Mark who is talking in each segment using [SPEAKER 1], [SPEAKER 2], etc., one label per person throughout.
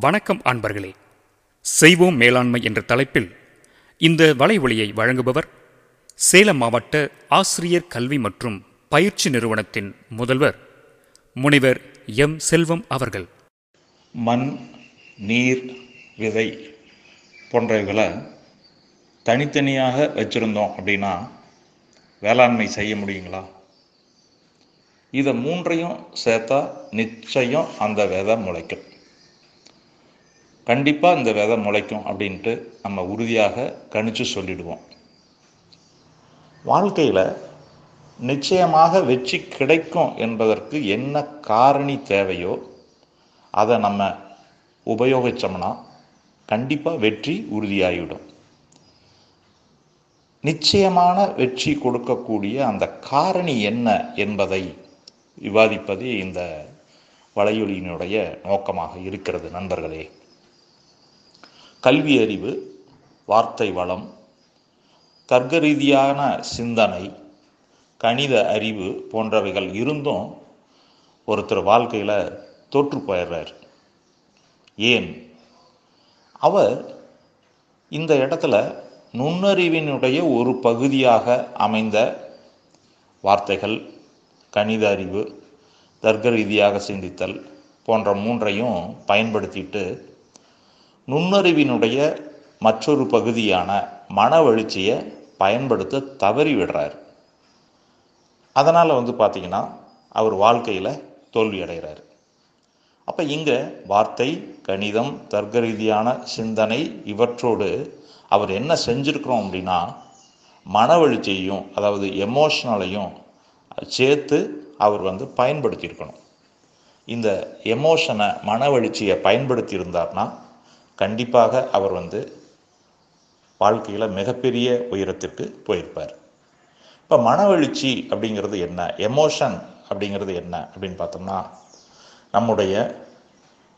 [SPEAKER 1] வணக்கம் அன்பர்களே. செய்வோம் மேலாண்மை என்ற தலைப்பில் இந்த வலைவொலியை வழங்குபவர் சேலம் மாவட்ட ஆசிரியர் கல்வி மற்றும் பயிற்சி நிறுவனத்தின் முதல்வர் முனைவர் எம். செல்வம் அவர்கள்.
[SPEAKER 2] மண் நீர் விதை போன்றவைகளை தனித்தனியாக வச்சுருந்தோம் அப்படின்னா வேளாண்மை செய்ய முடியுங்களா? இதை மூன்றையும் சேர்த்தா நிச்சயம் அந்த விதை முளைக்கும். கண்டிப்பாக இந்த விதை முளைக்கும் அப்படின்ட்டு நம்ம உறுதியாக கணிச்சு சொல்லிடுவோம். வாழ்க்கையில் நிச்சயமாக வெற்றி கிடைக்கும் என்பதற்கு என்ன காரணி தேவையோ அதை நம்ம உபயோகித்தோம்னா கண்டிப்பாக வெற்றி உறுதியாகிவிடும். நிச்சயமான வெற்றி கொடுக்கக்கூடிய அந்த காரணி என்ன என்பதை விவாதிப்பது இந்த வலையொலியினுடைய நோக்கமாக இருக்கிறது நண்பர்களே. கல்வி அறிவு வார்த்தை வளம் தர்க்க ரீதியான சிந்தனை கணித அறிவு போன்றவைகள் இருந்தும் ஒருத்தர் வாழ்க்கையில் தோற்று போயிடுறார். ஏன்? அவர் இந்த இடத்துல நுண்ணறிவினுடைய ஒரு பகுதியாக அமைந்த வார்த்தைகள் கணித அறிவு தர்க்க ரீதியாக சிந்தித்தல் போன்ற மூன்றையும் பயன்படுத்திட்டு நுண்ணறிவினுடைய மற்றொரு பகுதியான மன வளர்ச்சியை பயன்படுத்த தவறி விடுறாரு. அதனால் வந்து பார்த்திங்கன்னா அவர் வாழ்க்கையில் தோல்வி அடைகிறார். அப்போ இங்கே வார்த்தை கணிதம் தர்க்க ரீதியான சிந்தனை இவற்றோடு அவர் என்ன செஞ்சுருக்கிறோம் அப்படின்னா மனவெழுச்சியையும் அதாவது எமோஷனலையும் சேர்த்து அவர் வந்து பயன்படுத்தியிருக்கணும். இந்த எமோஷனை மனவழுச்சியை பயன்படுத்தி இருந்தார்னா கண்டிப்பாக அவர் வந்து வாழ்க்கையில் மிகப்பெரிய உயரத்திற்கு போயிருப்பார். இப்போ மனவெழுச்சி அப்படிங்கிறது என்ன? எமோஷன் அப்படிங்கிறது என்ன அப்படின்னு பார்த்தோம்னா நம்முடைய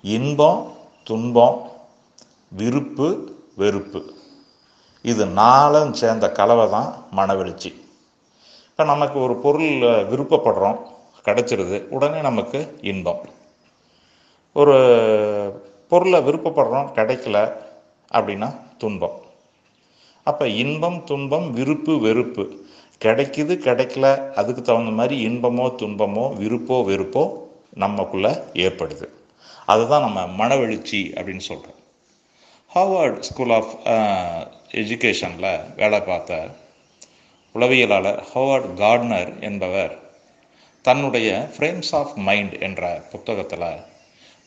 [SPEAKER 2] இன்பம் துன்பம் விருப்பு வெறுப்பு. இது நாளும் சேர்ந்த கலவை தான் மனவெழுச்சி இப்போ நமக்கு ஒரு பொருள் விருப்பப்படுறோம் கிடச்சிருது உடனே நமக்கு இன்பம். ஒரு பொருளை விருப்பப்படுறோம் கிடைக்கல அப்படின்னா துன்பம். அப்போ இன்பம் துன்பம் விருப்பு வெறுப்பு. கிடைக்குது கிடைக்கல அதுக்கு தகுந்த மாதிரி இன்பமோ துன்பமோ விருப்போ வெறுப்போ நமக்குள்ளே ஏற்படுது. அதுதான் நம்ம மனவெழுச்சி அப்படின்னு சொல்கிறோம் ஹார்வர்ட் ஸ்கூல் ஆஃப் எஜுகேஷனில் வேலை பார்த்த உளவியலாளர் ஹோவர்ட் கார்ட்னர் என்பவர் தன்னுடைய ஃப்ரேம்ஸ் ஆஃப் மைண்ட் என்ற புத்தகத்தில்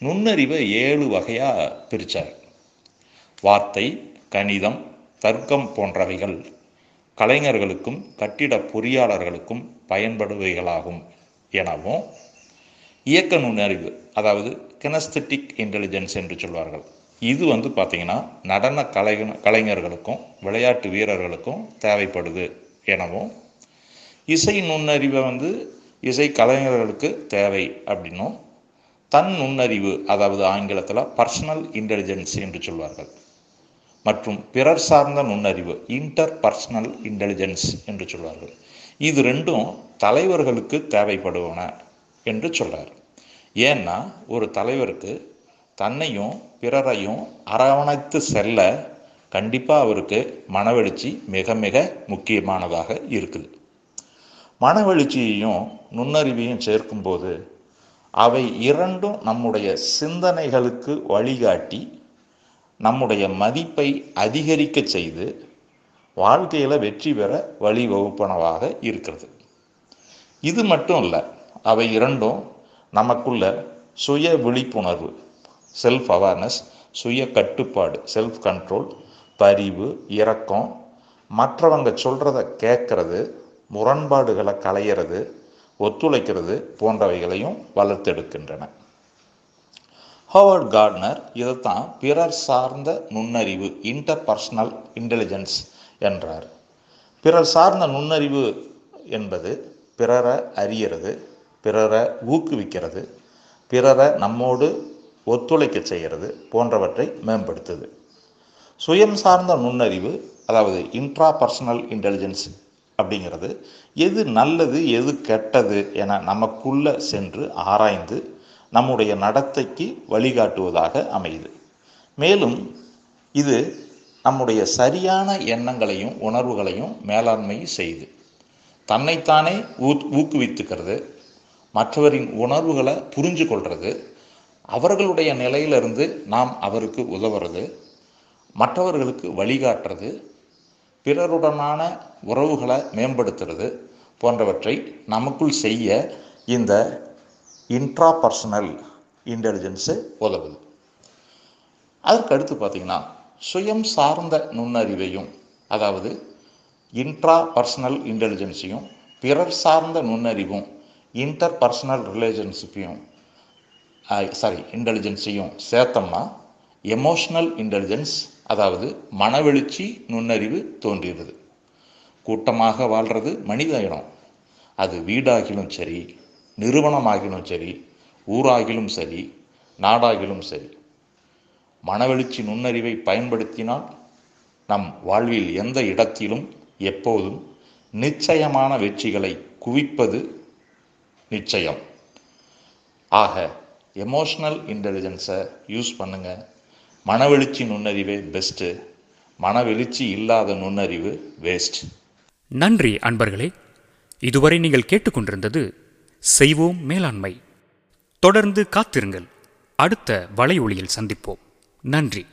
[SPEAKER 2] நுண்ணறிவை ஏழு வகையாக பிரித்தார். வார்த்தை கணிதம் தர்க்கம் போன்றவைகள் கலைஞர்களுக்கும் கட்டிட பொறியாளர்களுக்கும் பயன்படுவைகளாகும் எனவும் இயக்க நுண்ணறிவு அதாவது கினஸ்தட்டிக் இன்டெலிஜென்ஸ் என்று சொல்வார்கள். இது வந்து பார்த்திங்கன்னா நடன கலை கலைஞர்களுக்கும் விளையாட்டு வீரர்களுக்கும் தேவைப்படுது எனவும் இசை நுண்ணறிவை வந்து இசை கலைஞர்களுக்கு தேவை அப்படின்னும் தன் நுண்ணறிவு அதாவது ஆங்கிலத்தில் பர்சனல் இன்டெலிஜென்ஸ் என்று சொல்வார்கள். மற்றும் பிறர் சார்ந்த நுண்ணறிவு இன்டர் பர்சனல் இன்டெலிஜென்ஸ் என்று சொல்வார்கள். இது ரெண்டும் தலைவர்களுக்கு தேவைப்படுவன என்று சொல்கிறார் ஏன்னா ஒரு தலைவருக்கு தன்னையும் பிறரையும் அரவணைத்து செல்ல கண்டிப்பாக அவருக்கு மனவெழுச்சி மிக மிக முக்கியமானதாக இருக்குது. மனவெழுச்சியையும் நுண்ணறிவையும் சேர்க்கும்போது அவை இரண்டும் நம்முடைய சிந்தனைகளுக்கு வழிகாட்டி நம்முடைய மதிப்பை அதிகரிக்க செய்து வாழ்க்கையில் வெற்றி பெற வழிவகுப்பனவாக இருக்கிறது. இது மட்டும் இல்லை அவை இரண்டும் நமக்குள்ள சுய விழிப்புணர்வு செல்ஃப் அவேர்னஸ் சுய கட்டுப்பாடு செல்ஃப் கண்ட்ரோல் பரிவு இரக்கம் மற்றவங்க சொல்கிறத கேட்கறது முரண்பாடுகளை களையிறது ஒத்துழைக்கிறது போன்றவைகளையும் வளர்த்தெடுக்கின்றன. ஹோவர்ட் கார்ட்னர் இதைத்தான் பிறர் சார்ந்த நுண்ணறிவு இன்டர்பர்சனல் இன்டெலிஜென்ஸ் என்றார். பிறர் சார்ந்த நுண்ணறிவு என்பது பிறரை அறியறது பிறரை ஊக்குவிக்கிறது பிறரை நம்மோடு ஒத்துழைக்க செய்கிறது போன்றவற்றை மேம்படுத்துது. சுயம் சார்ந்த நுண்ணறிவு அதாவது இன்ட்ரா பர்சனல் இன்டெலிஜென்ஸ் அப்படிங்கிறது. எது நல்லது எது கெட்டது என நமக்குள்ள சென்று ஆராய்ந்து நம்முடைய நடத்தைக்கு வழிகாட்டுவதாக அமையுது. மேலும் இது நம்முடைய சரியான எண்ணங்களையும் உணர்வுகளையும் மேலாண்மை செய்து தன்னைத்தானே ஊ ஊக்குவித்துக்கிறது மற்றவரின் உணர்வுகளை புரிஞ்சு கொள்வது அவர்களுடைய நிலையிலிருந்து நாம் அவருக்கு உதவுறது மற்றவர்களுக்கு வழிகாட்டுறது பிறருடனான உறவுகளை மேம்படுத்துறது போன்றவற்றை நமக்குள் செய்ய இந்த இன்ட்ரா பர்சனல் இன்டெலிஜென்ஸு உதவுது. அதற்கு அடுத்து பார்த்திங்கன்னா சுயம் சார்ந்த நுண்ணறிவையும் அதாவது இன்ட்ரா பர்சனல் இன்டெலிஜென்ஸையும் பிறர் சார்ந்த நுண்ணறிவும் இன்டர் பர்சனல் ரிலேஷன்ஷிப்பையும் சாரி இன்டெலிஜென்ஸையும் சேர்த்தோம்னா எமோஷ்னல் இன்டெலிஜென்ஸ் அதாவது மனவெழுச்சி நுண்ணறிவு தோன்றுகிறது கூட்டமாக வாழ்கிறது மனித இனம் அது வீடாகிலும் சரி நிறுவனமாகிலும் சரி ஊராகிலும் சரி நாடாகிலும் சரி. மனவெழுச்சி நுண்ணறிவை பயன்படுத்தினால் நம் வாழ்வில் எந்த இடத்திலும் எப்போதும் நிச்சயமான வெற்றிகளை குவிப்பது நிச்சயம். ஆக எமோஷ்னல் இன்டெலிஜென்ஸை யூஸ் பண்ணுங்கள் மனவெழுச்சி நுண்ணறிவே பெஸ்ட்டு மனவெழுச்சி இல்லாத நுண்ணறிவு வேஸ்ட்
[SPEAKER 1] நன்றி அன்பர்களே. இதுவரை நீங்கள் கேட்டுக்கொண்டிருந்தது செய்வோம் மேலாண்மை. தொடர்ந்து காத்திருங்கள். அடுத்த வலை ஒளியில் சந்திப்போம். நன்றி.